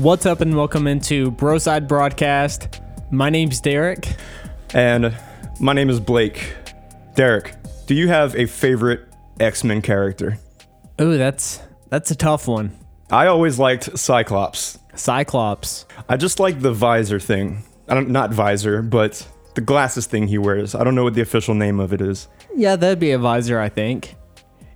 What's up, and welcome into Broside Broadcast. My name's Derek. And my name is Blake. Derek, do you have a favorite X Men character? Ooh, that's that's a tough one. I always liked Cyclops. Cyclops. I just like the visor thing. I don't, not visor, but the glasses thing he wears. I don't know what the official name of it is. Yeah, that'd be a visor, I think.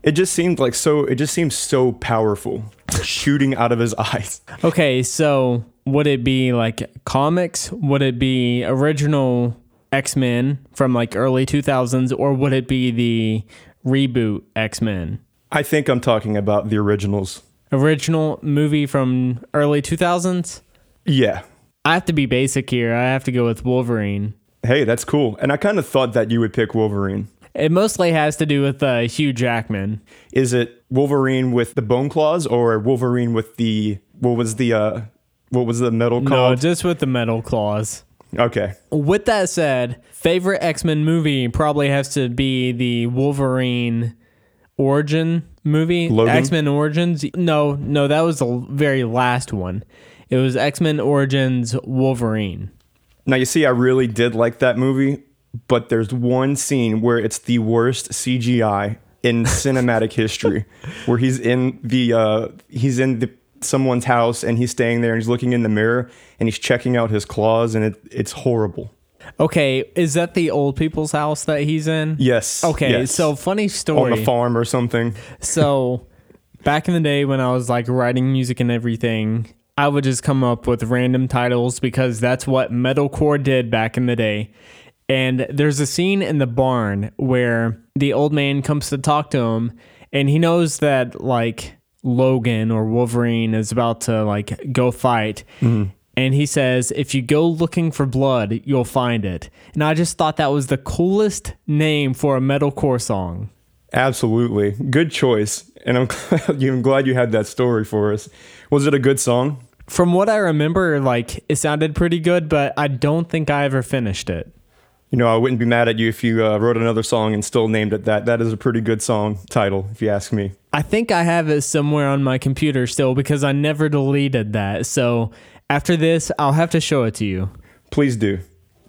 It just seemed like so. It just seems so powerful, shooting out of his eyes. Okay, so would it be like comics? Would it be original X Men from like early 2000s, or would it be the reboot X Men? I think I'm talking about the originals. Original movie from early 2000s? Yeah. I have to be basic here. I have to go with Wolverine. Hey, that's cool. And I kind of thought that you would pick Wolverine. It mostly has to do with uh, Hugh Jackman. Is it Wolverine with the bone claws or Wolverine with the what was the uh what was the metal No, called? just with the metal claws. okay. With that said, favorite X Men movie probably has to be the Wolverine origin movie. X Men Origins. No, no, that was the very last one. It was X Men Origins Wolverine. Now you see I really did like that movie, but there's one scene where it's the worst CGI in cinematic history where he's in the uh he's in the someone's house and he's staying there and he's looking in the mirror and he's checking out his claws and it, it's horrible. Okay, is that the old people's house that he's in? Yes. Okay, yes. so funny story. on a farm or something. So, back in the day when I was like writing music and everything, I would just come up with random titles because that's what metalcore did back in the day. And there's a scene in the barn where the old man comes to talk to him and he knows that like Logan or Wolverine is about to like go fight. Mm-hmm. And he says, if you go looking for blood, you'll find it. And I just thought that was the coolest name for a metalcore song. Absolutely. Good choice. And I'm glad you I'm glad you had that story for us. Was it a good song? From what I remember, like it sounded pretty good, but I don't think I ever finished it. You know, I wouldn't be mad at you if you uh, wrote another song and still named it that. That is a pretty good song title, if you ask me. I think I have it somewhere on my computer still because I never deleted that. So after this, I'll have to show it to you. Please do.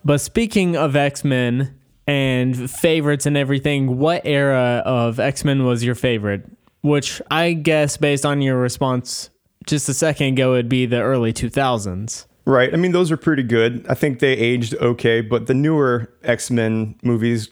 But speaking of X Men and favorites and everything, what era of X Men was your favorite? Which I guess, based on your response just a second ago, would be the early 2000s. Right. I mean, those are pretty good. I think they aged okay, but the newer X Men movies,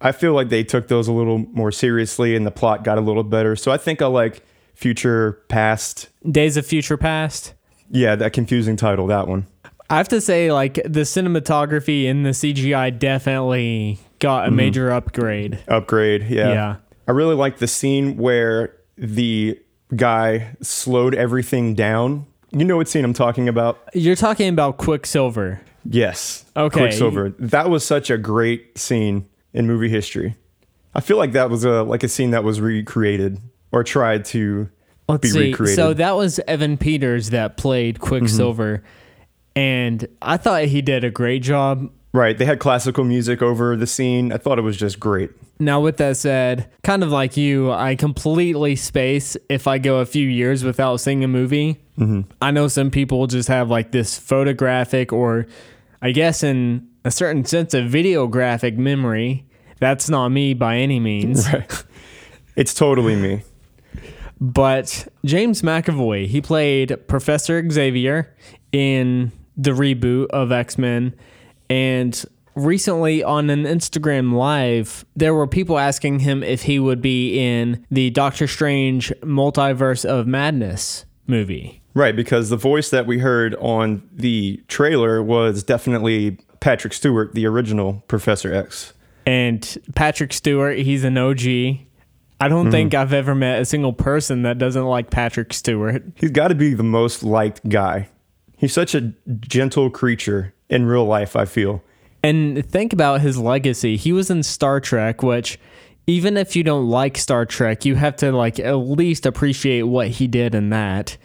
I feel like they took those a little more seriously and the plot got a little better. So I think I like Future Past. Days of Future Past. Yeah, that confusing title, that one. I have to say, like the cinematography and the CGI definitely got a mm-hmm. major upgrade. Upgrade. Yeah. Yeah. I really like the scene where the guy slowed everything down. You know what scene I'm talking about? You're talking about Quicksilver. Yes. Okay. Quicksilver. That was such a great scene in movie history. I feel like that was a like a scene that was recreated or tried to Let's be see. recreated. So that was Evan Peters that played mm-hmm. Quicksilver, and I thought he did a great job. right. They had classical music over the scene. I thought it was just great. Now, with that said, kind of like you, I completely space if I go a few years without seeing a movie. I know some people just have like this photographic, or I guess in a certain sense, a videographic memory. That's not me by any means. Right. It's totally me. But James McAvoy, he played Professor Xavier in the reboot of X Men. And recently on an Instagram Live, there were people asking him if he would be in the Doctor Strange Multiverse of Madness movie. Right, because the voice that we heard on the trailer was definitely Patrick Stewart, the original Professor X. And Patrick Stewart, he's an OG. I don't mm-hmm. think I've ever met a single person that doesn't like Patrick Stewart. He's got to be the most liked guy. He's such a gentle creature in real life, I feel. And think about his legacy. He was in Star Trek, which even if you don't like Star Trek, you have to like at least appreciate what he did in that.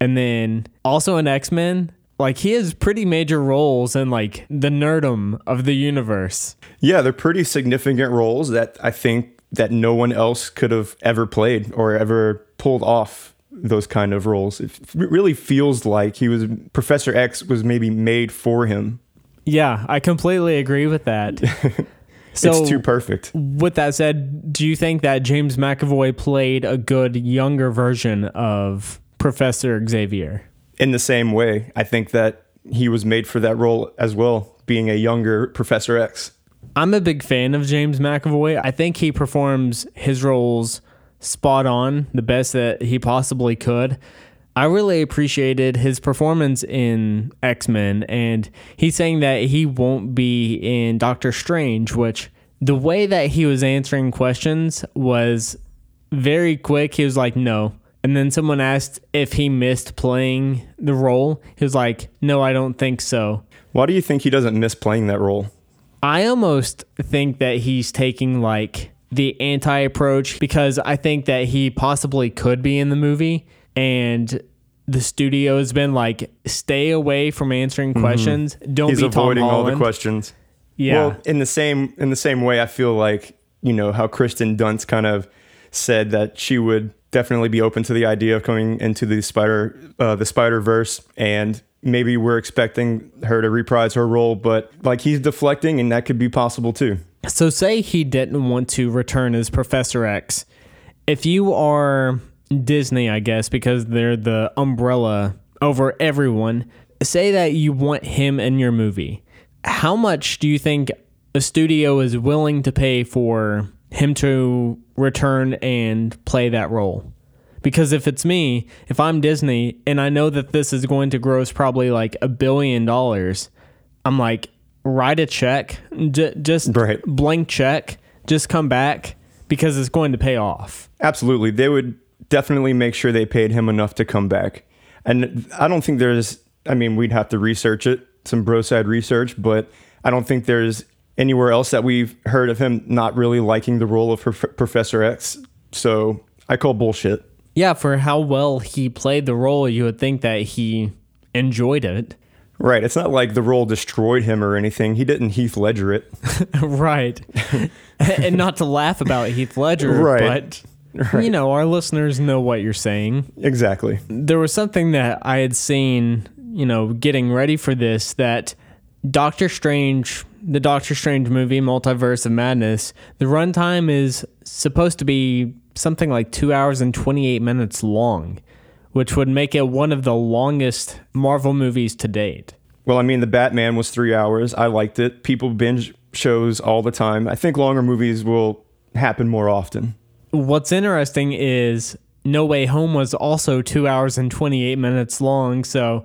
And then also in X-Men, like he has pretty major roles in like the nerdum of the universe. Yeah, they're pretty significant roles that I think that no one else could have ever played or ever pulled off those kind of roles. It really feels like he was Professor X was maybe made for him. Yeah, I completely agree with that. so, it's too perfect. With that said, do you think that James McAvoy played a good younger version of Professor Xavier? In the same way, I think that he was made for that role as well, being a younger Professor X. I'm a big fan of James McAvoy. I think he performs his roles spot on, the best that he possibly could. I really appreciated his performance in X Men, and he's saying that he won't be in Doctor Strange, which the way that he was answering questions was very quick. He was like, no. And then someone asked if he missed playing the role. He was like, no, I don't think so. Why do you think he doesn't miss playing that role? I almost think that he's taking like the anti approach because I think that he possibly could be in the movie and the studio has been like stay away from answering mm-hmm. questions. Don't be afraid. He's be avoiding all the questions. Yeah. Well, in the same in the same way I feel like, you know, how Kristen Dunst kind of said that she would definitely be open to the idea of coming into the spider uh, the spider verse and maybe we're expecting her to reprise her role but like he's deflecting and that could be possible too so, say he didn't want to return as Professor X. If you are Disney, I guess, because they're the umbrella over everyone, say that you want him in your movie. How much do you think a studio is willing to pay for him to return and play that role? Because if it's me, if I'm Disney and I know that this is going to gross probably like a billion dollars, I'm like, write a check, j- just right. blank check, just come back because it's going to pay off. Absolutely. They would definitely make sure they paid him enough to come back. And I don't think there's, I mean, we'd have to research it, some bro side research, but I don't think there's anywhere else that we've heard of him not really liking the role of Prof- Professor X. So I call bullshit. Yeah, for how well he played the role, you would think that he enjoyed it. Right. It's not like the role destroyed him or anything. He didn't Heath Ledger it. right. and not to laugh about Heath Ledger, right. but right. you know, our listeners know what you're saying. Exactly. There was something that I had seen, you know, getting ready for this that Doctor Strange, the Doctor Strange movie, Multiverse of Madness, the runtime is supposed to be something like two hours and 28 minutes long which would make it one of the longest Marvel movies to date. Well, I mean, the Batman was three hours. I liked it. People binge shows all the time. I think longer movies will happen more often. What's interesting is No Way Home was also two hours and 28 minutes long. So,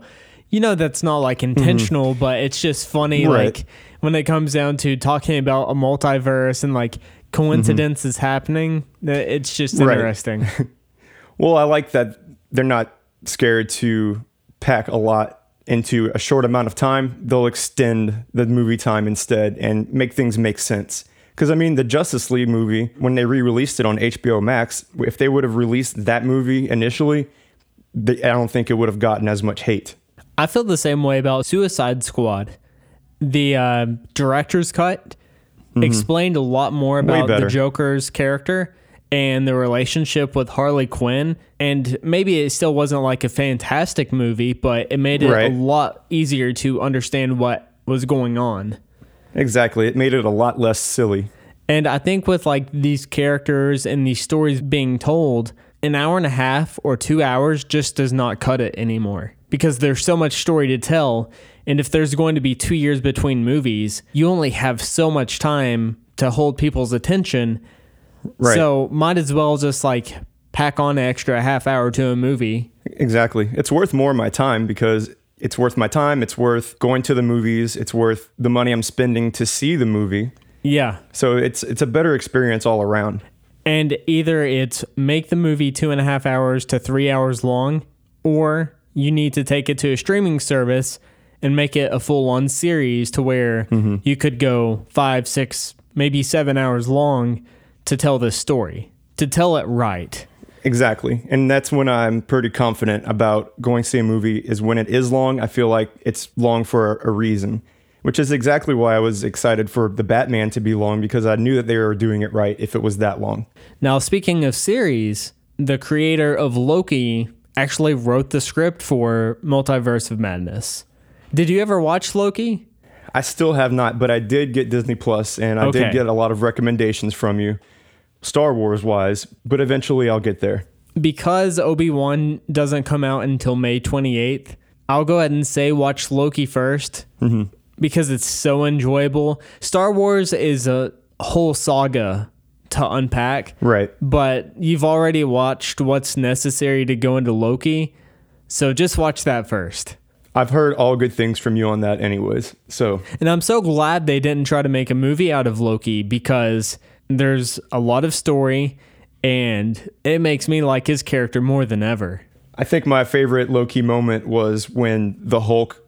you know, that's not like mm-hmm. intentional, mm-hmm. but it's just funny. Right. Like when it comes down to talking about a multiverse and like coincidences mm-hmm. happening, it's just interesting. Right. well, I like that they're not scared to pack a lot into a short amount of time. They'll extend the movie time instead and make things make sense. Because I mean, the Justice League movie, when they re-released it on HBO Max, if they would have released that movie initially, I don't think it would have gotten as much hate. I feel the same way about Suicide Squad. The uh, director's cut mm-hmm. explained a lot more about the Joker's character and the relationship with Harley Quinn. And maybe it still wasn't like a fantastic movie, but it made it right. a lot easier to understand what was going on. Exactly. It made it a lot less silly. And I think with like these characters and these stories being told, an hour and a half or two hours just does not cut it anymore because there's so much story to tell. And if there's going to be two years between movies, you only have so much time to hold people's attention Right. So might as well just like pack on an extra half hour to a movie. Exactly. It's worth more of my time because it's worth my time. It's worth going to the movies. It's worth the money I'm spending to see the movie. Yeah. So it's it's a better experience all around. And either it's make the movie two and a half hours to three hours long, or you need to take it to a streaming service and make it a full on series to where mm-hmm. you could go five, six, maybe seven hours long to tell this story, to tell it right. Exactly. And that's when I'm pretty confident about going see a movie is when it is long. I feel like it's long for a reason, which is exactly why I was excited for the Batman to be long because I knew that they were doing it right if it was that long. Now, speaking of series, the creator of Loki actually wrote the script for Multiverse of Madness. Did you ever watch Loki? I still have not, but I did get Disney Plus, and I Okay. did get a lot of recommendations from you, Star Wars wise. But eventually, I'll get there. Because Obi Wan doesn't come out until May 28th, I'll go ahead and say watch Loki 1st mm-hmm. because it's so enjoyable. Star Wars is a whole saga to unpack. Right. but you've already watched what's necessary to go into Loki. So just watch that first. I've heard all good things from you on that, anyways. So And I'm so glad they didn't try to make a movie out of Loki because there's a lot of story and it makes me like his character more than ever. I think my favorite Loki moment was when the Hulk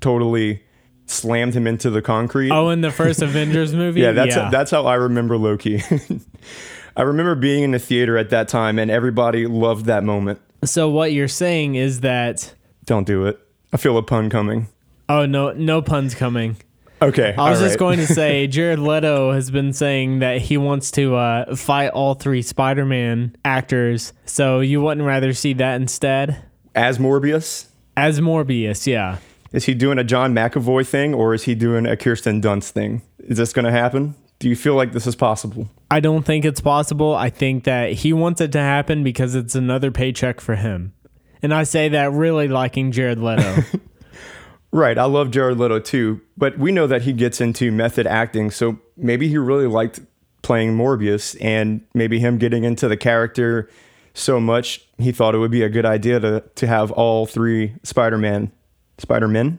totally slammed him into the concrete. Oh, in the first Avengers movie? yeah, that's that's how I remember Loki. I remember being in the theater at that time, and everybody loved that moment. so what you're saying is that Don't do it. I feel a pun coming. oh no no puns coming. Okay, I was just right. going to say Jared Leto has been saying that he wants to uh, fight all three Spider-Man actors. So you wouldn't rather see that instead? as Morbius. As Morbius, yeah. Is he doing a John McAvoy thing, or is he doing a Kirsten Dunst thing? Is this going to happen? Do you feel like this is possible? I don't think it's possible. I think that he wants it to happen because it's another paycheck for him. And I say that really liking Jared Leto. Right. I love Jared Leto too, but we know that he gets into method acting, so maybe he really liked playing Morbius and maybe him getting into the character so much he thought it would be a good idea to to have all three Spider-Man Spider-Man Spider- Man.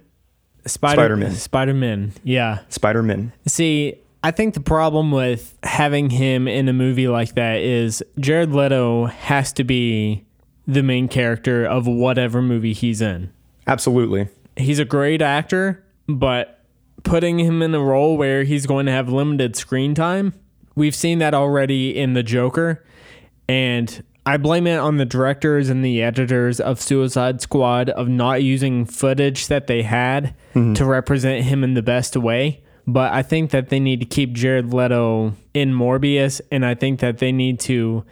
Spider-Man. Spider-Man, yeah. Spider-Man. See, I think the problem with having him in a movie like that is Jared Leto has to be the main character of whatever movie he's in. Absolutely. He's a great actor, but putting him in a role where he's going to have limited screen time, we've seen that already in The Joker. And I blame it on the directors and the editors of Suicide Squad of not using footage that they had mm-hmm. to represent him in the best way. But I think that they need to keep Jared Leto in Morbius, and I think that they need to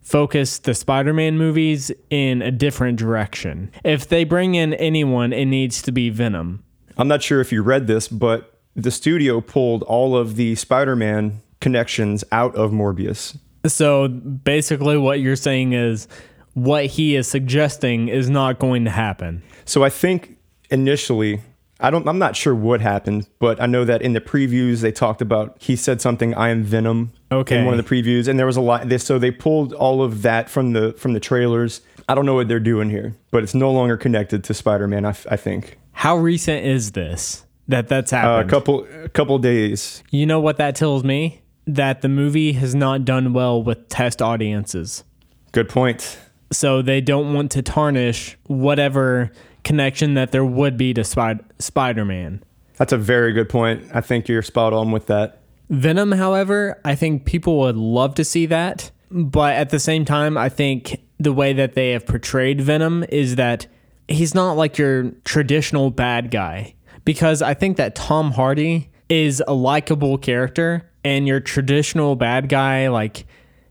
focus the Spider-Man movies in a different direction. If they bring in anyone, it needs to be Venom. I'm not sure if you read this, but the studio pulled all of the Spider-Man connections out of Morbius. So basically what you're saying is what he is suggesting is not going to happen. So I think initially, I don't. I'm not sure what happened, but I know that in the previews they talked about. He said something. I am Venom. Okay. In one of the previews, and there was a lot. They, so they pulled all of that from the from the trailers. I don't know what they're doing here, but it's no longer connected to Spider-Man. I, think How recent is this that that's uh, a couple a couple days. you know what that tells me? That the movie has not done well with test audiences. Good point. So they don't want to tarnish whatever connection that there would be to Spid- Spider-Man. That's a very good point. I think you're spot on with that. Venom, however, I think people would love to see that. But at the same time, I think the way that they have portrayed Venom is that he's not like your traditional bad guy. Because I think that Tom Hardy is a likable character, and your traditional bad guy, like,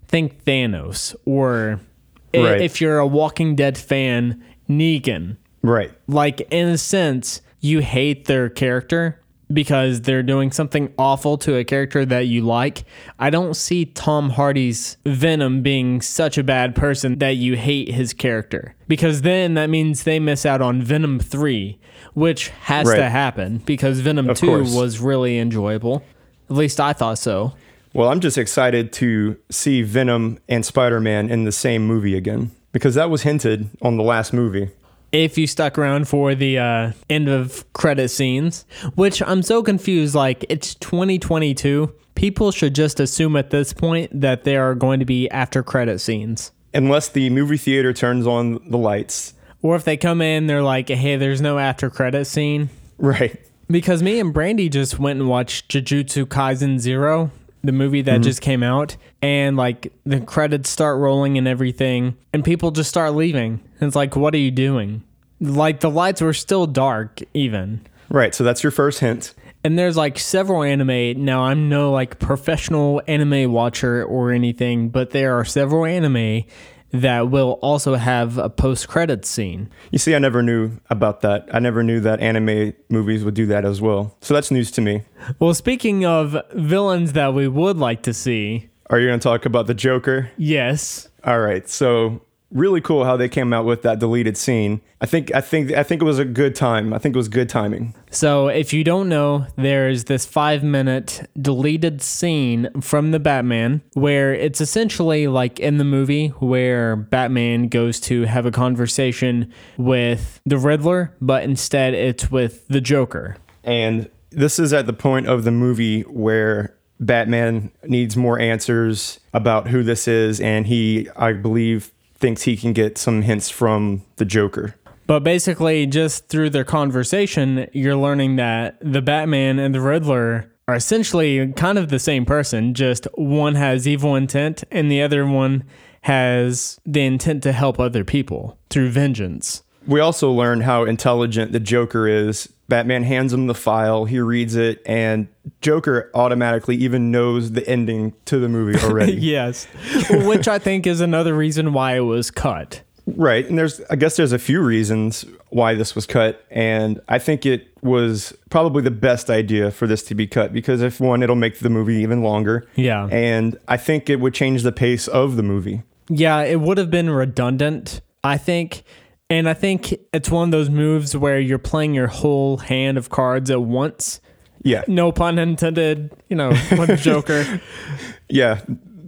think Thanos, or Right. if you're a Walking Dead fan, Negan Right. like in a sense you hate their character because they're doing something awful to a character that you like i don't see tom hardy's venom being such a bad person that you hate his character because then that means they miss out on venom 3 which has Right. to happen because venom 2 course. was really enjoyable at least i thought so Well, I'm just excited to see Venom and Spider-Man in the same movie again because that was hinted on the last movie. If you stuck around for the uh, end of credit scenes, which I'm so confused. Like, it's 2022. People should just assume at this point that there are going to be after credit scenes. Unless the movie theater turns on the lights. Or if they come in, they're like, hey, there's no after credit scene. Right. Because me and Brandy just went and watched Jujutsu Kaisen Zero, the movie that just came out, and like the credits start rolling and everything, and people just start leaving. And it's like, what are you doing? Like the lights were still dark, even. Right. So that's your first hint. And there's like several anime. Now I'm no like professional anime watcher or anything, but there are several anime that will also have a post credit scene. You see, I never knew about that. I never knew that anime movies would do that as well. So that's news to me. Well, speaking of villains that we would like to see, Are you going to talk about the Joker? yes. All right. So really cool how they came out with that deleted scene. I think I think I think it was a good time. I think it was good timing. So, if you don't know, there's this five minute deleted scene from the Batman where it's essentially like in the movie where Batman goes to have a conversation with the Riddler, but instead it's with the Joker. And this is at the point of the movie where Batman needs more answers about who this is and he I believe thinks he can get some hints from the Joker. But basically, just through their conversation, you're learning that the Batman and the Riddler are essentially kind of the same person, just one has evil intent and the other one has the intent to help other people through vengeance. We also learn how intelligent the Joker is. Batman hands him the file, he reads it, and Joker automatically even knows the ending to the movie already. yes. Which I think is another reason why it was cut. Right. And there's I guess there's a few reasons why this was cut and I think it was probably the best idea for this to be cut because if one it'll make the movie even longer. Yeah. And I think it would change the pace of the movie. Yeah, it would have been redundant, I think. And I think it's one of those moves where you're playing your whole hand of cards at once. Yeah. No pun intended, you know, with Joker. Yeah.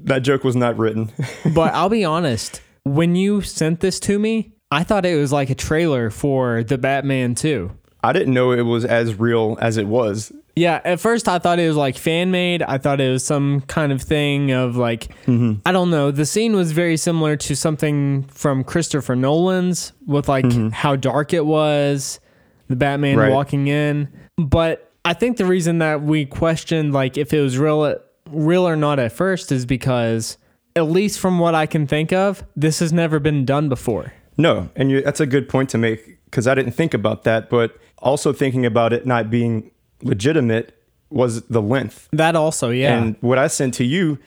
That joke was not written. but I'll be honest, when you sent this to me, I thought it was like a trailer for the Batman 2. I didn't know it was as real as it was. Yeah, at first I thought it was like fan made. I thought it was some kind of thing of like, mm-hmm. I don't know. The scene was very similar to something from Christopher Nolan's with like mm-hmm. how dark it was, the Batman Right. walking in. But I think the reason that we questioned like if it was real, real or not at first is because, at least from what I can think of, this has never been done before. No, and you, that's a good point to make because I didn't think about that, but also thinking about it not being legitimate was the length. That also, yeah. And what I sent to you,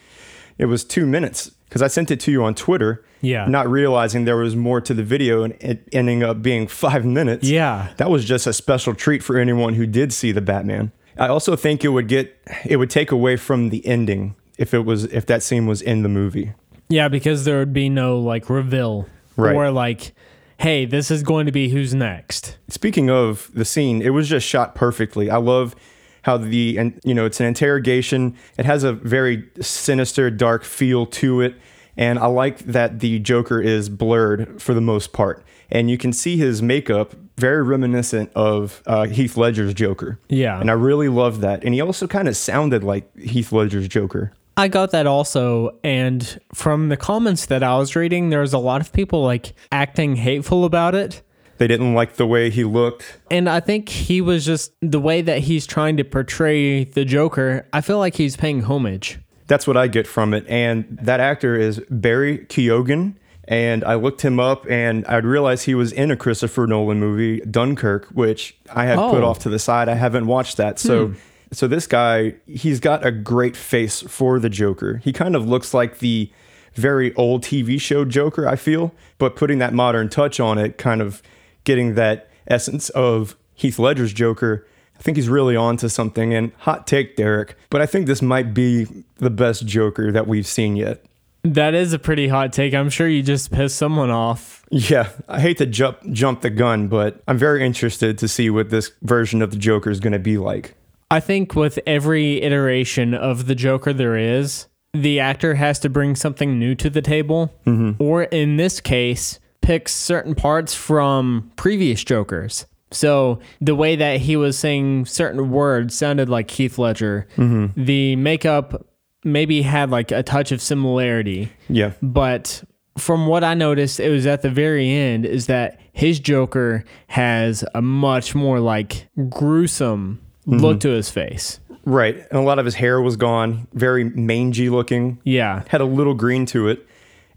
it was two minutes because I sent it to you on Twitter. Yeah. Not realizing there was more to the video and it ending up being five minutes. Yeah. That was just a special treat for anyone who did see the Batman. I also think it would get it would take away from the ending if it was if that scene was in the movie. Yeah, because there would be no like reveal Right. or like, hey, this is going to be who's next. Speaking of the scene, it was just shot perfectly. I love how the and you know it's an interrogation. It has a very sinister, dark feel to it, and I like that the Joker is blurred for the most part, and you can see his makeup very reminiscent of uh, Heath Ledger's Joker. Yeah. and I really love that. And he also kind of sounded like Heath Ledger's Joker. I got that also, and from the comments that I was reading, there was a lot of people like acting hateful about it. They didn't like the way he looked. And I think he was just the way that he's trying to portray the Joker. I feel like he's paying homage. That's what I get from it. And that actor is Barry Keoghan. And I looked him up and I realized he was in a Christopher Nolan movie, Dunkirk, which I had put Oh. off to the side. I haven't watched that. So hmm. So this guy, he's got a great face for the Joker. He kind of looks like the very old TV show Joker, I feel, but putting that modern touch on it, kind of getting that essence of Heath Ledger's Joker. I think he's really on to something. And hot take, Derek, but I think this might be the best Joker that we've seen yet. That is a pretty hot take. I'm sure you just pissed someone off. Yeah, I hate to jump jump the gun, but I'm very interested to see what this version of the Joker is going to be like. I think with every iteration of the Joker there is, the actor has to bring something new to the table, mm-hmm. or in this case, picks certain parts from previous Jokers. So the way that he was saying certain words sounded like Keith Ledger. Mm-hmm. The makeup maybe had like a touch of similarity. Yeah, but from what I noticed, it was at the very end is that his Joker has a much more like gruesome look mm-hmm. to his face. right. And a lot of his hair was gone, very mangy looking. Yeah. had a little green to it.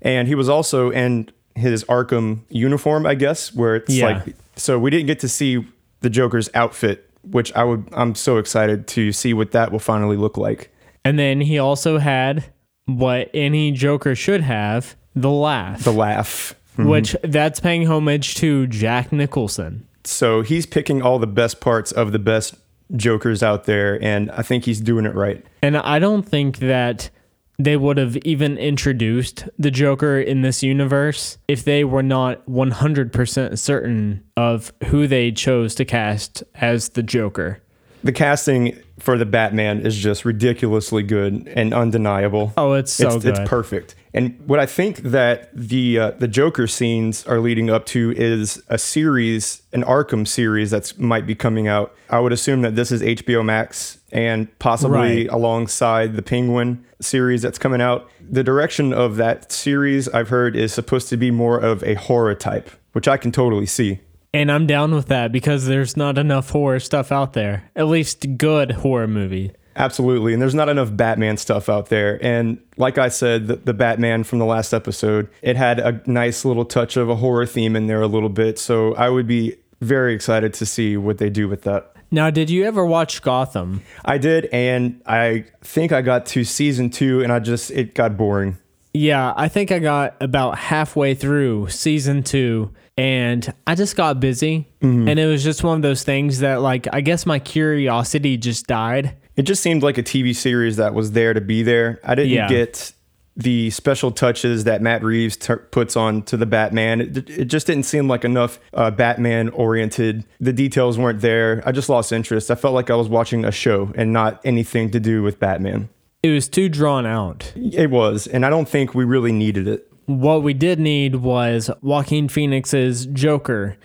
And he was also in his Arkham uniform, I guess, where it's Yeah. like so we didn't get to see the Joker's outfit, which I would I'm so excited to see what that will finally look like. And then he also had what any Joker should have The Laugh, The Laugh. Mm-hmm. which that's paying homage to Jack Nicholson. So he's picking all the best parts of the best Jokers out there, and I think he's doing it right. And I don't think that they would have even introduced the Joker in this universe if they were not 100% certain of who they chose to cast as the Joker. The casting for the Batman is just ridiculously good and undeniable. Oh, it's so it's, good. it's perfect. And what I think that the uh, the Joker scenes are leading up to is a series, an Arkham series that's might be coming out. I would assume that this is HBO Max and possibly Right. alongside the Penguin series that's coming out. The direction of that series I've heard is supposed to be more of a horror type, which I can totally see. And I'm down with that because there's not enough horror stuff out there. At least good horror movie. Absolutely. And there's not enough Batman stuff out there. And like I said, the, the Batman from the last episode, it had a nice little touch of a horror theme in there a little bit. So I would be very excited to see what they do with that. Now, did you ever watch Gotham? I did. And I think I got to season two and I just, it got boring. Yeah, I think I got about halfway through season two and I just got busy. And it was just one of those things that, like, I guess my curiosity just died. It just seemed like a TV series that was there to be there. I didn't Yeah. get the special touches that Matt Reeves t- puts on to the Batman. It, it just didn't seem like enough uh, Batman oriented. The details weren't there. I just lost interest. I felt like I was watching a show and not anything to do with Batman. It was too drawn out. It was, and I don't think we really needed it. What we did need was Joaquin Phoenix's Joker.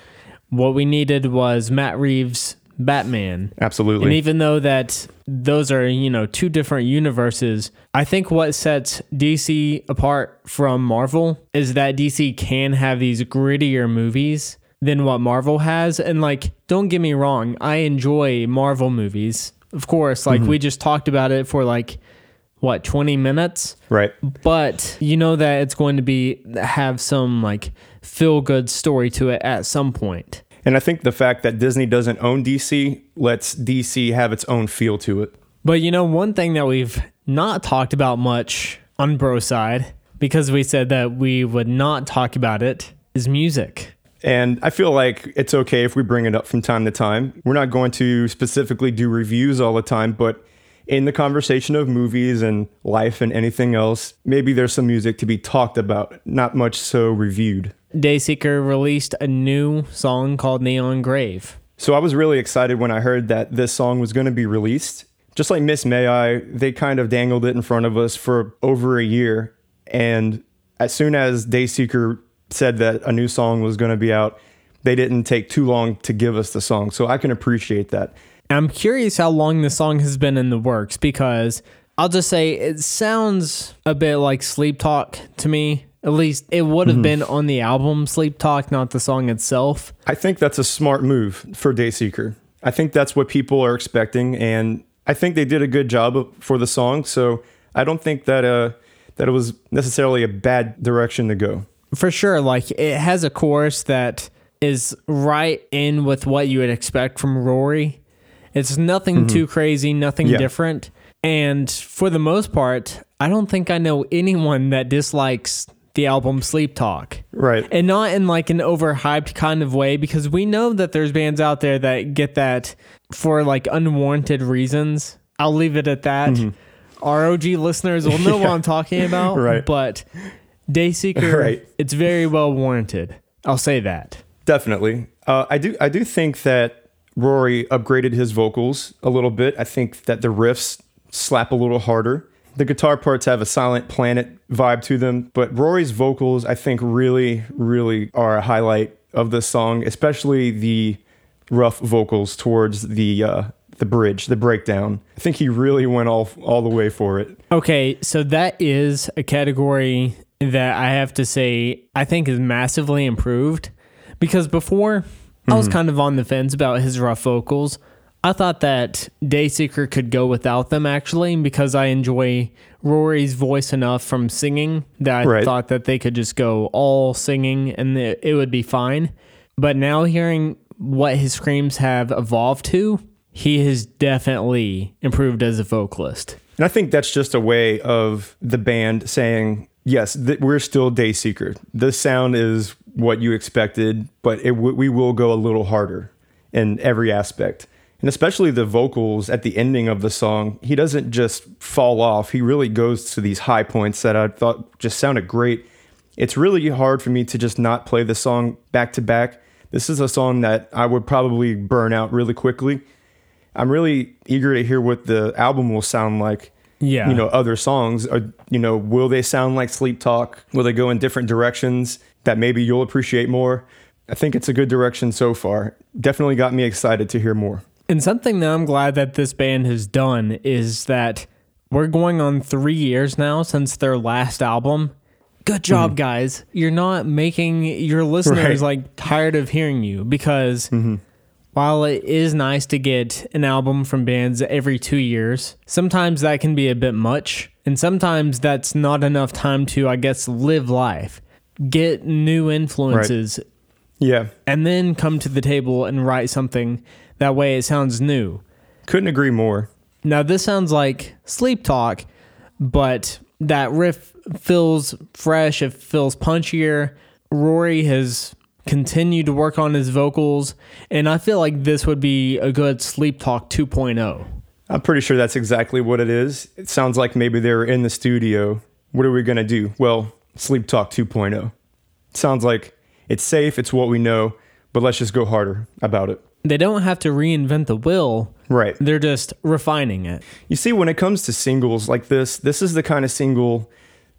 What we needed was Matt Reeves' Batman. Absolutely. And even though that those are, you know, two different universes, I think what sets DC apart from Marvel is that DC can have these grittier movies than what Marvel has. And like, don't get me wrong, I enjoy Marvel movies. Of course, like mm-hmm. we just talked about it for like what, 20 minutes? right. but you know that it's going to be have some like feel good story to it at some point. And I think the fact that Disney doesn't own DC lets DC have its own feel to it. But you know, one thing that we've not talked about much on Bro Side, because we said that we would not talk about it, is music. And I feel like it's okay if we bring it up from time to time. We're not going to specifically do reviews all the time, but in the conversation of movies and life and anything else, maybe there's some music to be talked about, not much so reviewed. Dayseeker released a new song called Neon Grave. So I was really excited when I heard that this song was going to be released. Just like Miss May I, they kind of dangled it in front of us for over a year. And as soon as Dayseeker said that a new song was going to be out, they didn't take too long to give us the song. So I can appreciate that. I'm curious how long the song has been in the works because I'll just say it sounds a bit like Sleep Talk to me. At least it would have been on the album Sleep Talk, not the song itself. I think that's a smart move for Dayseeker. I think that's what people are expecting, and I think they did a good job for the song. So I don't think that uh that it was necessarily a bad direction to go. For sure, like it has a chorus that is right in with what you would expect from Rory. It's nothing too crazy, nothing Yeah. different. And for the most part, I don't think I know anyone that dislikes the album Sleep Talk. Right. and not in like an overhyped kind of way because we know that there's bands out there that get that for like unwarranted reasons. I'll leave it at that. ROG listeners will know what I'm talking about. Right. But Dayseeker, Right. it's very well warranted. I'll say that. Definitely. Uh, I do. I do think that Rory upgraded his vocals a little bit. I think that the riffs slap a little harder. The guitar parts have a Silent Planet vibe to them, but Rory's vocals, I think, really, really are a highlight of the song, especially the rough vocals towards the uh, the bridge, the breakdown. I think he really went all all the way for it. Okay, so that is a category that I have to say I think is massively improved because before I was mm-hmm. kind of on the fence about his rough vocals. I thought that Dayseeker could go without them actually because I enjoy Rory's voice enough from singing that I Right. thought that they could just go all singing and it it would be fine. But now hearing what his screams have evolved to, he has definitely improved as a vocalist. And I think that's just a way of the band saying, yes, th- we're still Dayseeker. The sound is what you expected, but it w- we will go a little harder in every aspect. And especially the vocals at the ending of the song, he doesn't just fall off. He really goes to these high points that I thought just sounded great. It's really hard for me to just not play the song back to back. This is a song that I would probably burn out really quickly. I'm really eager to hear what the album will sound like Yeah. you know other songs are you know will they sound like sleep talk will they go in different directions that maybe you'll appreciate more i think it's a good direction so far definitely got me excited to hear more And something that I'm glad that this band has done is that we're going on three years now since their last album. Good job, mm-hmm. guys. You're not making your listeners Right. like tired of hearing you because mm-hmm. while it is nice to get an album from bands every two years, sometimes that can be a bit much. And sometimes that's not enough time to, I guess, live life, get new influences, yeah and then come to the table and write something that way it sounds new. couldn't agree more Now this sounds like sleep talk, but that riff feels fresh, it feels punchier. Rory has continued to work on his vocals, and I feel like this would be a good sleep talk oh. 2.0. i'm pretty sure that's exactly what it is it sounds like maybe they were in the studio what are we going to do well sleep talk 2.0 sounds like it's safe it's what we know but let's just go harder about it They don't have to reinvent the wheel. right They're just refining it. You see, when it comes to singles like this, this is the kind of single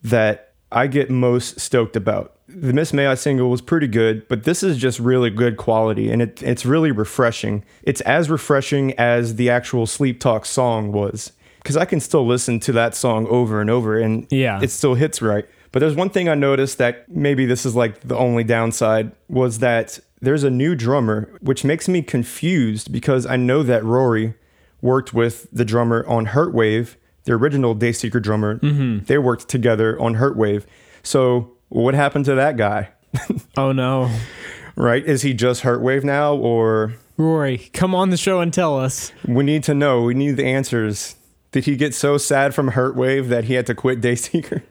that I get most stoked about. The Miss May I single was pretty good, but this is just really good quality and it, it's really refreshing. It's as refreshing as the actual Sleep Talk song was. Because I can still listen to that song over and over and Yeah. it still hits right. But there's one thing I noticed that maybe this is like the only downside was that there's a new drummer, which makes me confused because I know that Rory worked with the drummer on Hurtwave, the original Dayseeker drummer. Mm-hmm. They worked together on Hurtwave. So what happened to that guy? Oh no. right? Is he just Hurtwave now, or Rory, come on the show and tell us. we need to know? We need the answers. Did he get so sad from Hurtwave that he had to quit Dayseeker?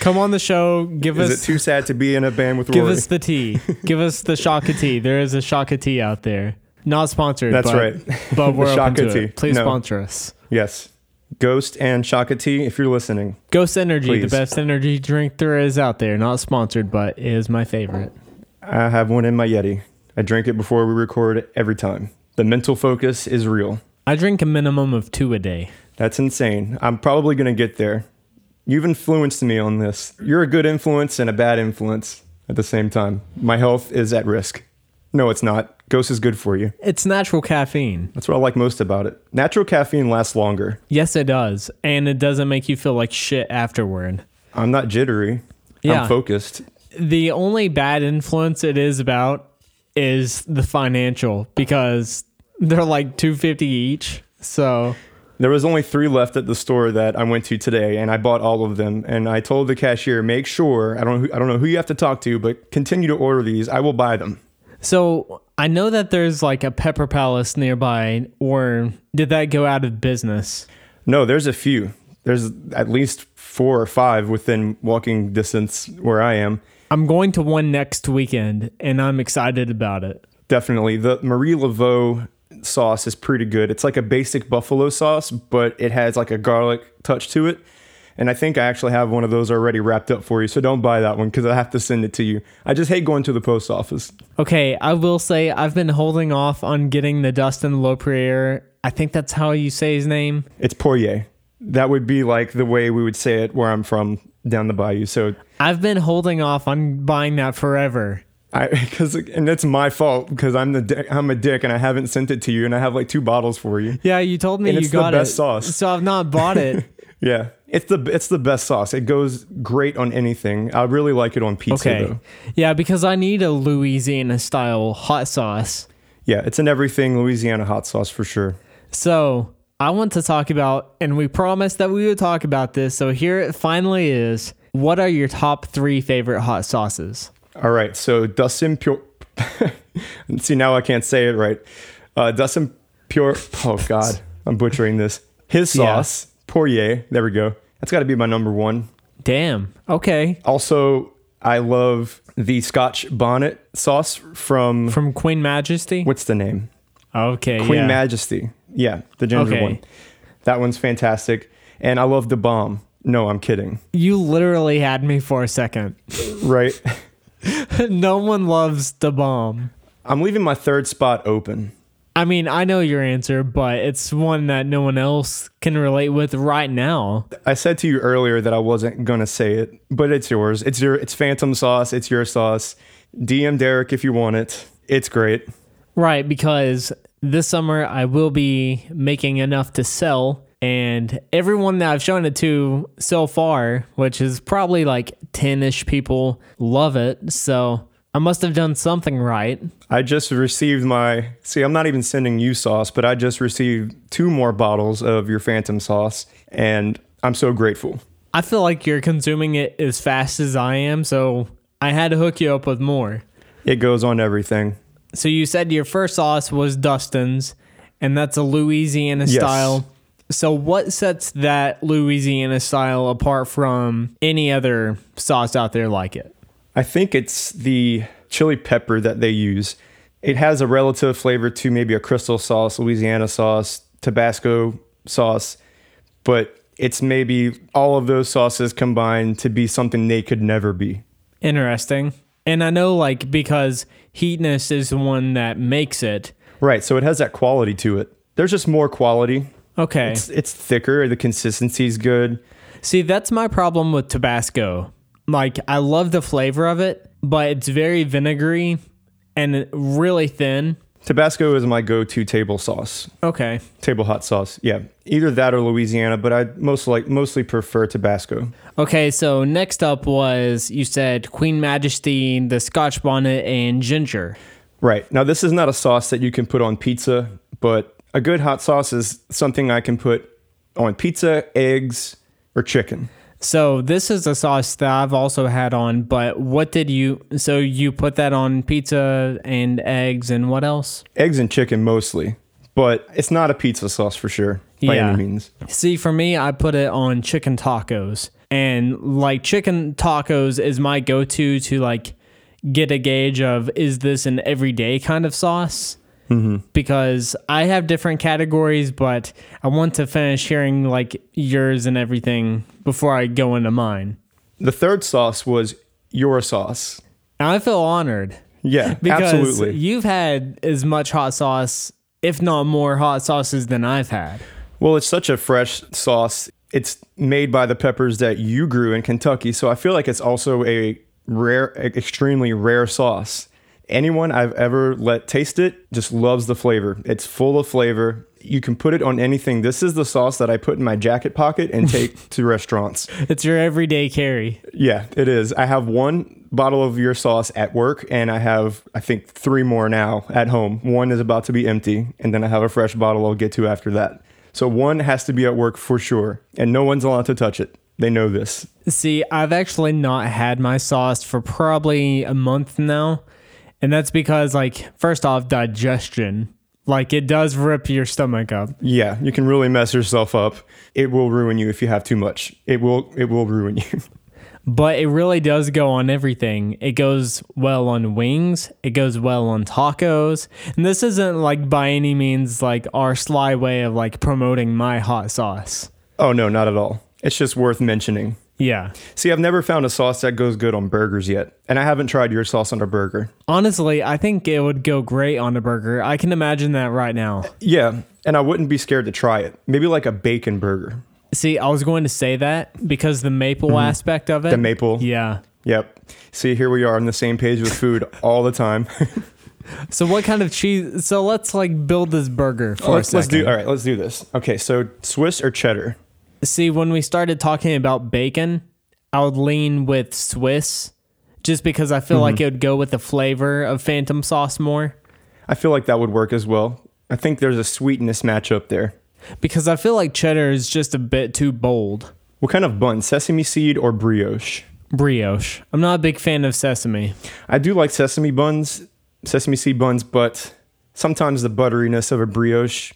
Come on the show. Give Is us Is it too sad to be in a band with Rory? Give Rory? us the tea. Give us the Shaka tea. There is a Shaka tea out there. Not sponsored. That's but, right. But we're open to tea. it. Please No. sponsor us. yes. Ghost and Shaka Tea, if you're listening. Ghost Energy, Please. the best energy drink there is out there. Not sponsored, but is my favorite. I have one in my Yeti. I drink it before we record every time. The mental focus is real. I drink a minimum of two a day. That's insane. I'm probably going to get there. You've influenced me on this. You're a good influence and a bad influence at the same time. My health is at risk. No, it's not. Ghost is good for you. It's natural caffeine. That's what I like most about it. Natural caffeine lasts longer. Yes, it does. And it doesn't make you feel like shit afterward. I'm not jittery. Yeah. I'm focused. The only bad influence it is about is the financial because they're like 250 each. So There was only three left at the store that I went to today, and I bought all of them. And I told the cashier, make sure I don't I don't know who you have to talk to, but continue to order these. I will buy them. So I know that there's like a Pepper Palace nearby, or did that go out of business? No, there's a few. There's at least four or five within walking distance where I am. I'm going to one next weekend, and I'm excited about it. Definitely. The Marie Laveau sauce is pretty good. It's like a basic buffalo sauce, but it has like a garlic touch to it. And I think I actually have one of those already wrapped up for you. So don't buy that one because I have to send it to you. I just hate going to the post office. Okay, I will say I've been holding off on getting the Dustin Lopriere. I think that's how you say his name. It's Poirier. That would be like the way we would say it where I'm from down the bayou. So I've been holding off on buying that forever. I because and it's my fault because I'm the dick, I'm a dick and I haven't sent it to you and I have like two bottles for you. Yeah, you told me And you it's the got best it. sauce. So I've not bought it. Yeah, it's the it's the best sauce. It goes great on anything. I really like it on pizza Okay. though. Yeah, because I need a Louisiana style hot sauce. Yeah, it's an everything Louisiana hot sauce for sure. So I want to talk about, and we promised that we would talk about this. So here it finally is. What are your top three favorite hot sauces? All right, so Dustin Pure. See now I can't say it right. Uh, Dustin Pure. Oh God, I'm butchering this. His Yeah. sauce, Poirier. There we go. That's got to be my number one. Damn. Okay. Also, I love the Scotch bonnet sauce from, From Queen Majesty. what's the name? Okay. Queen yeah. Majesty. Yeah, the ginger Okay. one. That one's fantastic. And I love the bomb. No, I'm kidding. you literally had me for a second. Right? no one loves the bomb. I'm leaving my third spot open. I mean, I know your answer, but it's one that no one else can relate with right now. I said to you earlier that I wasn't gonna say it, but it's yours. It's your it's Phantom sauce. It's your sauce. DM Derek if you want it. It's great. Right, because this summer I will be making enough to sell, and everyone that I've shown it to so far, which is probably like 10 ish people, love it. So I must have done something right. I just received my see. I'm not even sending you sauce, but I just received two more bottles of your Phantom sauce, and I'm so grateful. I feel like you're consuming it as fast as I am, so I had to hook you up with more. It goes on everything. So you said your first sauce was Dustin's, and that's a Louisiana style. So what sets that Louisiana style apart from any other sauce out there like it? I think it's the chili pepper that they use. It has a relative flavor to maybe a crystal sauce, Louisiana sauce, Tabasco sauce, but it's maybe all of those sauces combined to be something they could never be. Interesting. And I know like because Heatonist is the one that makes it. Right, so it has that quality to it. There's just more quality. Okay. It's, it's thicker, the consistency's good. See, that's my problem with Tabasco. Like, I love the flavor of it, but it's very vinegary and really thin. Tabasco is my go-to table sauce. Okay. Table hot sauce. Yeah. Either that or Louisiana, but I most like mostly prefer Tabasco. Okay, so next up was you said Queen Majesty, the Scotch bonnet, and ginger. Right. Now, this is not a sauce that you can put on pizza, but a good hot sauce is something I can put on pizza, eggs, or chicken. So this is a sauce that I've also had on, but what did you? So you put that on pizza and eggs and what else? Eggs and chicken mostly, but it's not a pizza sauce for sure by Yeah. any means. See, for me, I put it on chicken tacos, and like chicken tacos is my go-to to like get a gauge of is this an everyday kind of sauce. Mm-hmm. Because I have different categories, but I want to finish hearing like yours and everything before I go into mine. The third sauce was your sauce. And I feel honored Yeah, because absolutely. you've had as much hot sauce, if not more hot sauces than I've had. Well, it's such a fresh sauce. It's made by the peppers that you grew in Kentucky, so I feel like it's also a rare, extremely rare sauce. Anyone I've ever let taste it just loves the flavor. It's full of flavor. You can put it on anything. This is the sauce that I put in my jacket pocket and take to restaurants. It's your everyday carry. Yeah, it is. I have one bottle of your sauce at work, and I have, I think, three more now at home. One is about to be empty, and then I have a fresh bottle I'll get to after that. So one has to be at work for sure, and no one's allowed to touch it. They know this. See, I've actually not had my sauce for probably a month now. And that's because, like, first off, digestion. Like, it does rip your stomach up. Yeah, you can really mess yourself up. It will ruin you if you have too much. It will. It will ruin you. But it really does go on everything. It goes well on wings, it goes well on tacos. And this isn't, like, by any means, like, our sly way of, like, promoting my hot sauce. oh no, not at all. It's just worth mentioning. Yeah. See, I've never found a sauce that goes good on burgers yet, and I haven't tried your sauce on a burger. Honestly, I think it would go great on a burger. I can imagine that right now. Yeah, and I wouldn't be scared to try it. Maybe like a bacon burger. See, I was going to say that because the maple mm-hmm. aspect of it. The maple. Yeah. Yep. See, here we are on the same page with food all the time. So what kind of cheese? So let's like build this burger for let's, a let's do. All right, let's do this. Okay, so Swiss or cheddar? See, when we started talking about bacon, I would lean with Swiss, just because I feel Mm-hmm. like it would go with the flavor of Phantom sauce more. I feel like that would work as well. I think there's a sweetness matchup there. Because I feel like cheddar is just a bit too bold. What kind of bun? Sesame seed or brioche? Brioche. I'm not a big fan of sesame. I do like sesame buns, sesame seed buns, but sometimes the butteriness of a brioche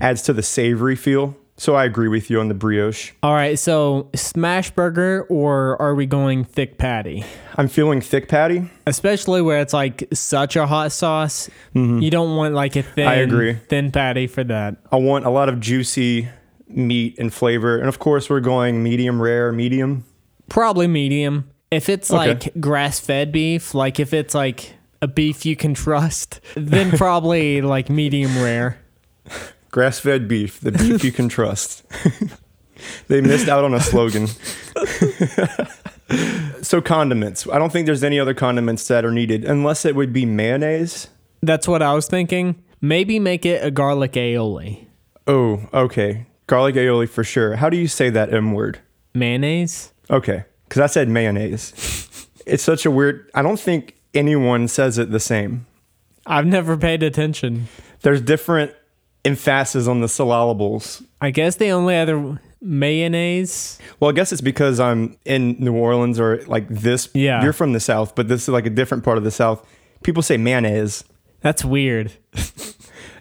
adds to the savory feel. So I agree with you on the brioche. All right, so smash burger or are we going thick patty? I'm feeling thick patty. Especially where it's like such a hot sauce. You don't want like a thin Mm-hmm. agree. thin patty for that. I want a lot of juicy meat and flavor. And of course, we're going medium rare, medium. Probably medium. If it's Okay. like grass fed beef, like if it's like a beef you can trust, then probably like medium rare. Grass fed beef, the beef you can trust. they missed out on a slogan. so, condiments. I don't think there's any other condiments that are needed unless it would be mayonnaise. That's what I was thinking. Maybe make it a garlic aioli. Oh, okay. Garlic aioli for sure. How do you say that M word? Mayonnaise? Okay. Because I said mayonnaise. it's such a weird, I don't think anyone says it the same. I've never paid attention. There's different emphasis on the syllables. I guess the only other mayonnaise. Well, I guess it's because I'm in New Orleans or like this. Yeah. You're from the South, but this is like a different part of the South. People say mayonnaise. That's weird.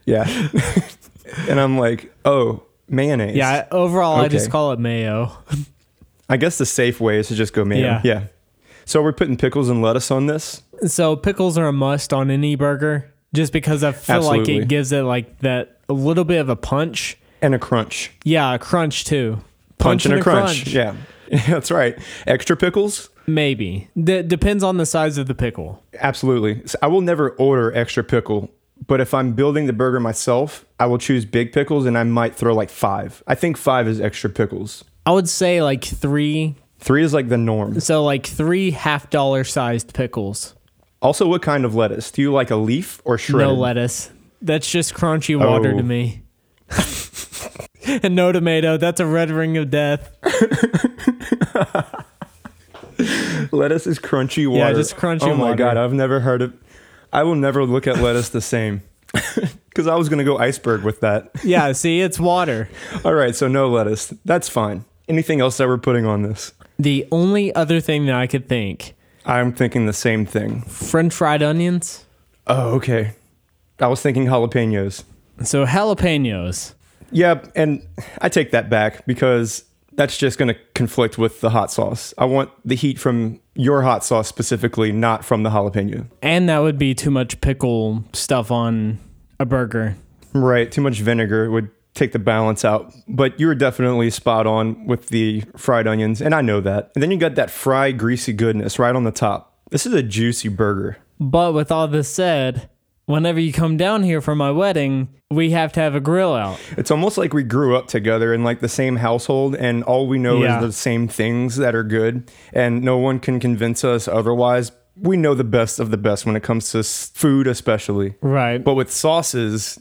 Yeah. and I'm like, oh, mayonnaise. Yeah, overall, I just call it mayo. I guess the safe way is to just go mayo. Yeah. Yeah. So we're putting pickles and lettuce on this. So pickles are a must on any burger, just because I feel like it gives it like that a little bit of a punch. And a crunch. Yeah, a crunch too. Punch, and a crunch. crunch. Yeah. That's right. Extra pickles? Maybe. That depends on the size of the pickle. Absolutely. So I will never order extra pickle, but if I'm building the burger myself, I will choose big pickles and I might throw like five. I think five is extra pickles. I would say like three. Three is like the norm. So like three half dollar sized pickles. Also, what kind of lettuce? Do you like a leaf or shredded? No lettuce. That's just crunchy water Oh. to me. and no tomato. That's a red ring of death. Lettuce is crunchy water. Yeah, just crunchy Oh my water. god, I've never heard of. I will never look at lettuce the same. Because I was gonna go iceberg with that. Yeah, see, it's water. All right, so no lettuce. That's fine. Anything else that we're putting on this? The only other thing that I could think I'm thinking the same thing. French fried onions. Oh, okay. I was thinking jalapenos. So jalapenos. Yeah, and I take that back because that's just going to conflict with the hot sauce. I want the heat from your hot sauce specifically, not from the jalapeno. And that would be too much pickle stuff on a burger. Right, too much vinegar would take the balance out. But you were definitely spot on with the fried onions, and I know that. And then you got that fried greasy goodness right on the top. This is a juicy burger. But with all this said, whenever you come down here for my wedding, we have to have a grill out. It's almost like we grew up together in like the same household and all we know Yeah. is the same things that are good and no one can convince us otherwise. We know the best of the best when it comes to food especially. Right. But with sauces,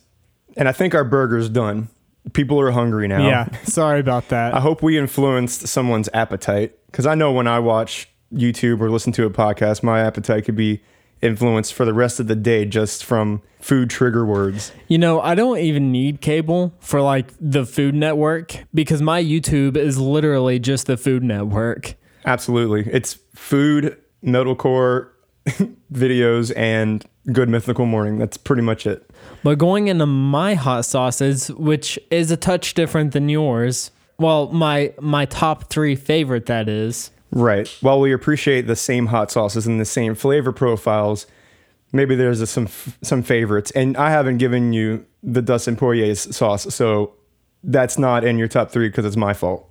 and I think our burger's done. People are hungry now. yeah. Sorry about that. I hope we influenced someone's appetite cuz I know when I watch YouTube or listen to a podcast, my appetite could be influenced for the rest of the day just from food trigger words. You know, I don't even need cable for like the Food Network because my YouTube is literally just the Food Network. Absolutely. It's food, metalcore videos, and good mythical morning. That's pretty much it. But going into my hot sauces, which is a touch different than yours, well, my my top three favorite that is. Right. While we appreciate the same hot sauces and the same flavor profiles, maybe there's a, some some favorites. And I haven't given you the Dustin Poirier's sauce, so that's not in your top three because it's my fault.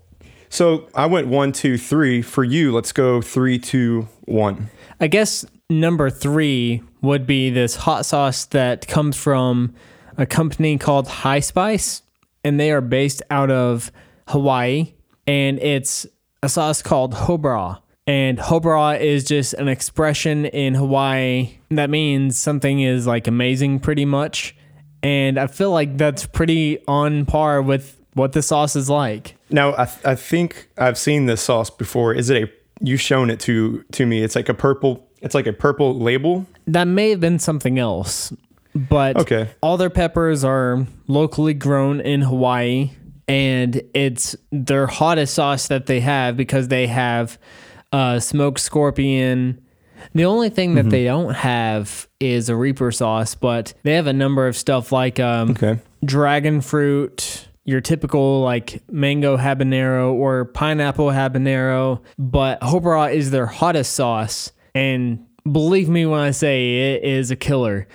So I went one, two, three. For you, let's go three, two, one. I guess number three would be this hot sauce that comes from a company called High Spice, and they are based out of Hawaii, and it's a sauce called Hobra. And Hobra is just an expression in Hawaii that means something is like amazing, pretty much. And I feel like that's pretty on par with what the sauce is like. Now, I, th- I think I've seen this sauce before. Is it a? You've shown it to to me. It's like a purple. It's like a purple label. That may have been something else, but Okay. all their peppers are locally grown in Hawaii, and it's their hottest sauce that they have because they have uh, smoked scorpion. The only thing Mm-hmm. that they don't have is a Reaper sauce, but they have a number of stuff like um, Okay. dragon fruit, your typical like mango habanero or pineapple habanero, but Hope is their hottest sauce. And believe me when I say it is a killer.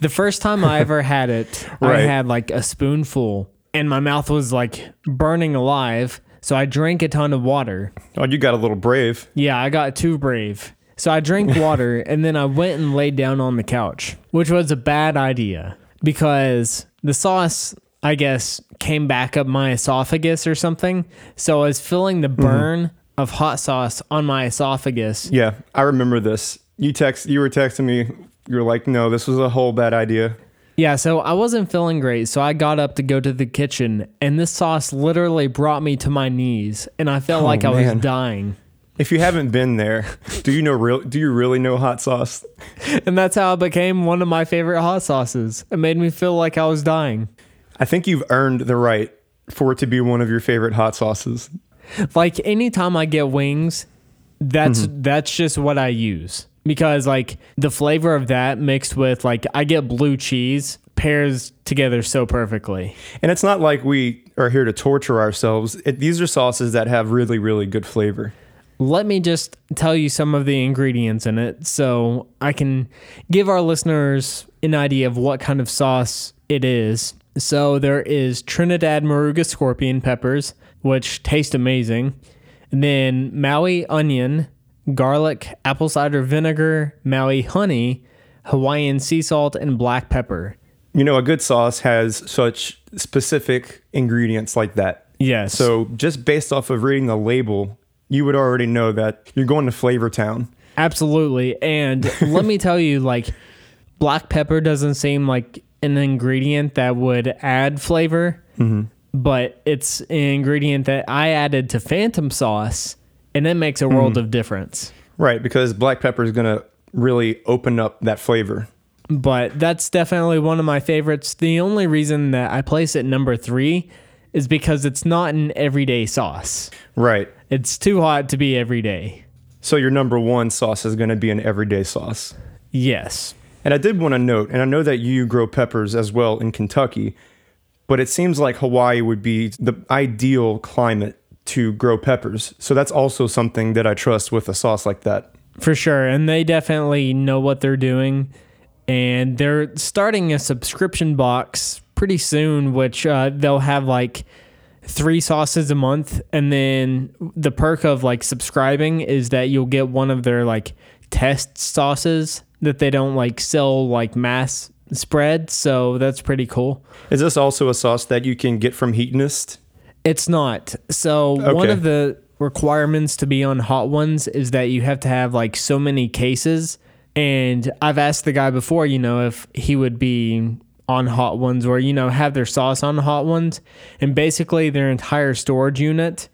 The first time I ever had it, I had like a spoonful and my mouth was like burning alive. So I drank a ton of water. Oh, you got a little brave. Yeah, I got too brave. So I drank water and then I went and laid down on the couch, which was a bad idea because the sauce, I guess, came back up my esophagus or something. So I was feeling the mm-hmm. burn of hot sauce on my esophagus. Yeah, I remember this. You text, you were texting me. You were like, "No, this was a whole bad idea." Yeah, so I wasn't feeling great. So I got up to go to the kitchen and this sauce literally brought me to my knees and I felt Oh, like I was dying. If you haven't been there, do you know real? Do you really know hot sauce? And that's how it became one of my favorite hot sauces. It made me feel like I was dying. I think you've earned the right for it to be one of your favorite hot sauces. Like anytime I get wings, that's mm-hmm. that's just what I use because like the flavor of that mixed with like I get blue cheese pairs together so perfectly. And it's not like we are here to torture ourselves. It, these are sauces that have really, really good flavor. Let me just tell you some of the ingredients in it so I can give our listeners an idea of what kind of sauce it is. So there is Trinidad Moruga scorpion peppers, which taste amazing. And then Maui onion, garlic, apple cider vinegar, Maui honey, Hawaiian sea salt, and black pepper. You know, a good sauce has such specific ingredients like that. Yes. So just based off of reading the label, you would already know that you're going to Flavor Town. Absolutely. And let me tell you, like, black pepper doesn't seem like an ingredient that would add flavor, mm-hmm. But it's an ingredient that I added to Phantom sauce, and it makes a hmm. world of difference. Right, because black pepper is going to really open up that flavor. But that's definitely one of my favorites. The only reason that I place it number three is because it's not an everyday sauce. Right. It's too hot to be everyday. So your number one sauce is going to be an everyday sauce. Yes. And I did want to note, and I know that you grow peppers as well in Kentucky, but it seems like Hawaii would be the ideal climate to grow peppers. So that's also something that I trust with a sauce like that. For sure. And they definitely know what they're doing. And they're starting a subscription box pretty soon, which uh, they'll have like three sauces a month. And then the perk of like subscribing is that you'll get one of their like test sauces that they don't like sell like mass spread. So that's pretty cool. Is this also a sauce that you can get from Heatonist? It's not. So one of the requirements to be on Hot Ones is that you have to have like so many cases. And I've asked the guy before, you know, if he would be on Hot Ones or, you know, have their sauce on Hot Ones. And basically their entire storage unit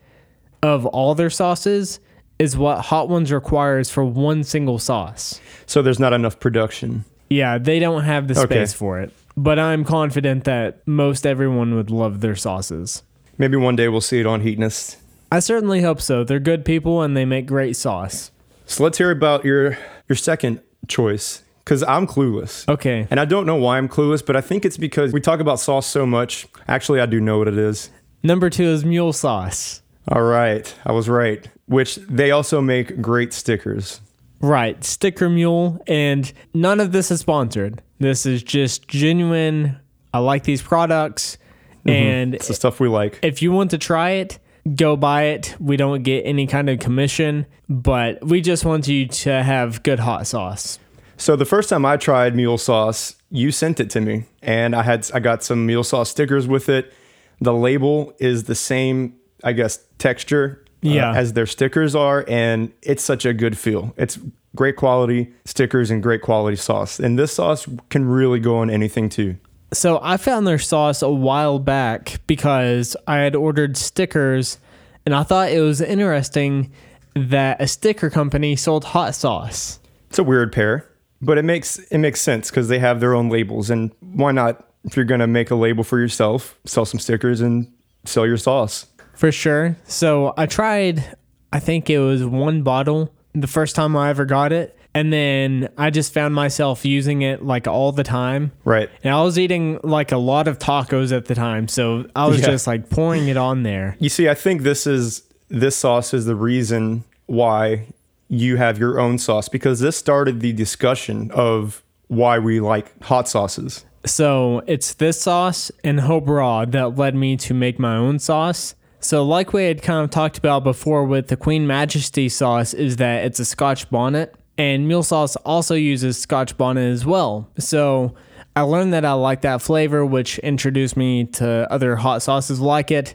of all their sauces is what Hot Ones requires for one single sauce. So there's not enough production. Yeah, they don't have the Okay. space for it. But I'm confident that most everyone would love their sauces. Maybe one day we'll see it on Heatonist. I certainly hope so. They're good people and they make great sauce. So let's hear about your your second choice because I'm clueless. Okay. And I don't know why I'm clueless, but I think it's because we talk about sauce so much. Actually, I do know what it is. Number two is mule sauce. All right, I was right. Which they also make great stickers. Right. Sticker mule. And none of this is sponsored. This is just genuine. I like these products. Mm-hmm. And It's the stuff we like. if you want to try it, go buy it. We don't get any kind of commission, but we just want you to have good hot sauce. So the first time I tried mule sauce, you sent it to me, and I had I got some mule sauce stickers with it. The label is the same, I guess, texture uh, Yeah. as their stickers are, and it's such a good feel. It's great quality stickers and great quality sauce, and this sauce can really go on anything too. So I found their sauce a while back because I had ordered stickers and I thought it was interesting that a sticker company sold hot sauce. It's a weird pair, but it makes it makes sense because they have their own labels, and why not? If you're gonna make a label for yourself, sell some stickers and sell your sauce. For sure. So I tried, I think it was one bottle the first time I ever got it. And then I just found myself using it like all the time. Right. And I was eating like a lot of tacos at the time. So I was Yeah. just like pouring it on there. You see, I think this is this sauce is the reason why you have your own sauce because this started the discussion of why we like hot sauces. So it's this sauce and Hobra that led me to make my own sauce. So, like we had kind of talked about before with the Queen Majesty sauce, is that it's a Scotch bonnet, and Mule Sauce also uses Scotch bonnet as well. So, I learned that I like that flavor, which introduced me to other hot sauces like it.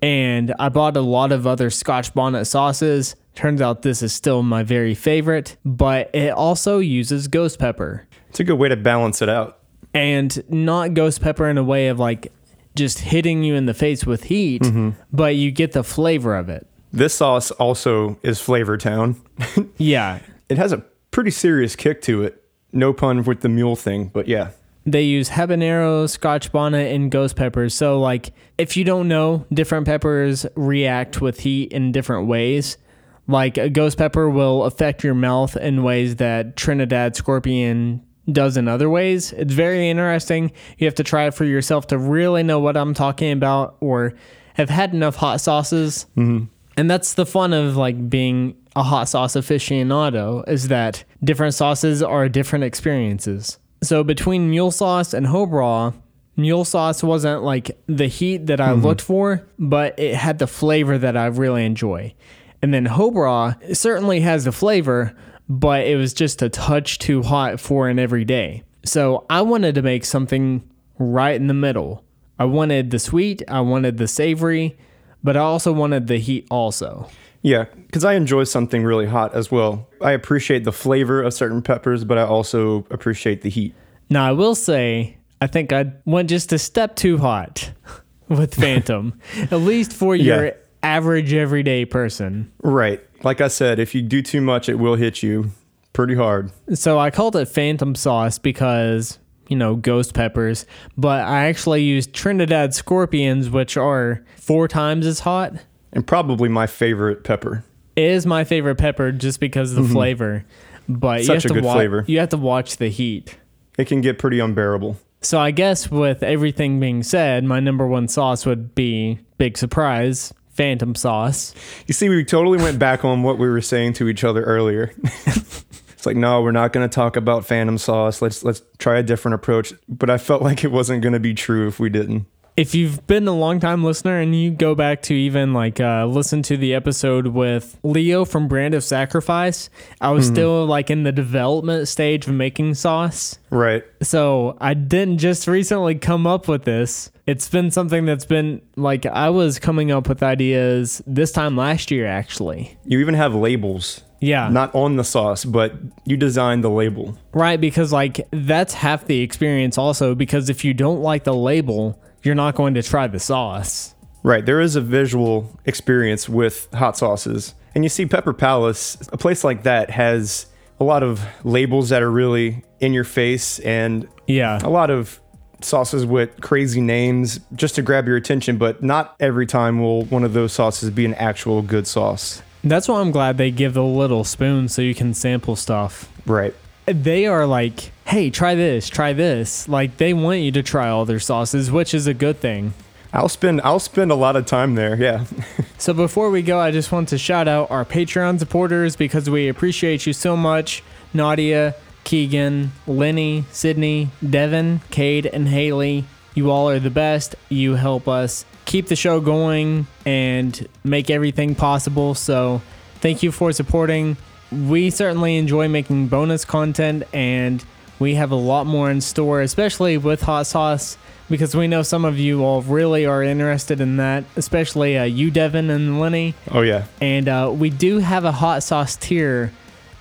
And I bought a lot of other Scotch bonnet sauces. Turns out this is still my very favorite, but it also uses ghost pepper It's a good way to balance it out. and not ghost pepper in a way of like just hitting you in the face with heat, mm-hmm. but you get the flavor of it. This sauce also is Flavor Town. Yeah. it has a pretty serious kick to it. No pun with the mule thing, but yeah. They use habanero, scotch bonnet, and ghost peppers. So, like, if you don't know, different peppers react with heat in different ways. Like, a ghost pepper will affect your mouth in ways that Trinidad Scorpion does in other ways. It's very interesting. You have to try it for yourself to really know what I'm talking about or have had enough hot sauces. Mm-hmm. And that's the fun of like being a hot sauce aficionado is that different sauces are different experiences. So between mule sauce and Hobra, mule sauce wasn't like the heat that I looked for, but it had the flavor that I really enjoy. And then Hobra certainly has the flavor, but it was just a touch too hot for an everyday. So I wanted to make something right in the middle. I wanted the sweet, I wanted the savory, but I also wanted the heat also. Yeah, because I enjoy something really hot as well. I appreciate the flavor of certain peppers, but I also appreciate the heat. Now I will say I think I went just a step too hot with Phantom, at least for your Yeah. Average everyday person. Right. Like I said, if you do too much, it will hit you pretty hard. So I called it Phantom sauce because, you know, ghost peppers, but I actually used Trinidad scorpions, which are four times as hot. And probably my favorite pepper. It is my favorite pepper just because of the flavor. But you Mm-hmm. Such have a to good wa- flavor. You have to watch the heat. It can get pretty unbearable. So I guess with everything being said, my number one sauce would be big surprise, phantom sauce. You see, we totally went back on what we were saying to each other earlier. it's like, no, we're not going to talk about phantom sauce. Let's let's try a different approach. But I felt like it wasn't going to be true if we didn't. If you've been a long time listener and you go back to even like uh, listen to the episode with Leo from Brand of Sacrifice, I was still like in the development stage of making sauce. Right. So I didn't just recently come up with this. It's been something that's been like I was coming up with ideas this time last year actually. You even have labels, Yeah. not on the sauce, but you designed the label. Right, because like that's half the experience also because if you don't like the label, you're not going to try the sauce. Right. There is a visual experience with hot sauces. And you see, Pepper Palace, a place like that, has a lot of labels that are really in your face and Yeah. a lot of sauces with crazy names just to grab your attention. But not every time will one of those sauces be an actual good sauce. That's why I'm glad they give the little spoon so you can sample stuff. Right. They are like, "Hey, try this, try this." Like they want you to try all their sauces, which is a good thing. I'll spend I'll spend a lot of time there. Yeah. So before we go, I just want to shout out our Patreon supporters because we appreciate you so much. Nadia, Keegan, Lenny, Sydney, Devin, Cade, and Haley. You all are the best. You help us keep the show going and make everything possible. So thank you for supporting. We certainly enjoy making bonus content and we have a lot more in store, especially with hot sauce, because we know some of you all really are interested in that, especially uh, you, Devin, and Lenny. Oh yeah. And uh, we do have a hot sauce tier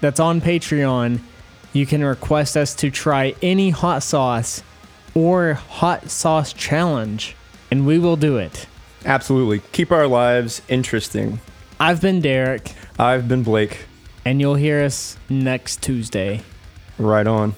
that's on Patreon. You can request us to try any hot sauce or hot sauce challenge, and we will do it. Absolutely. Keep our lives interesting. I've been Derek, I've been Blake. and you'll hear us next Tuesday. Right on.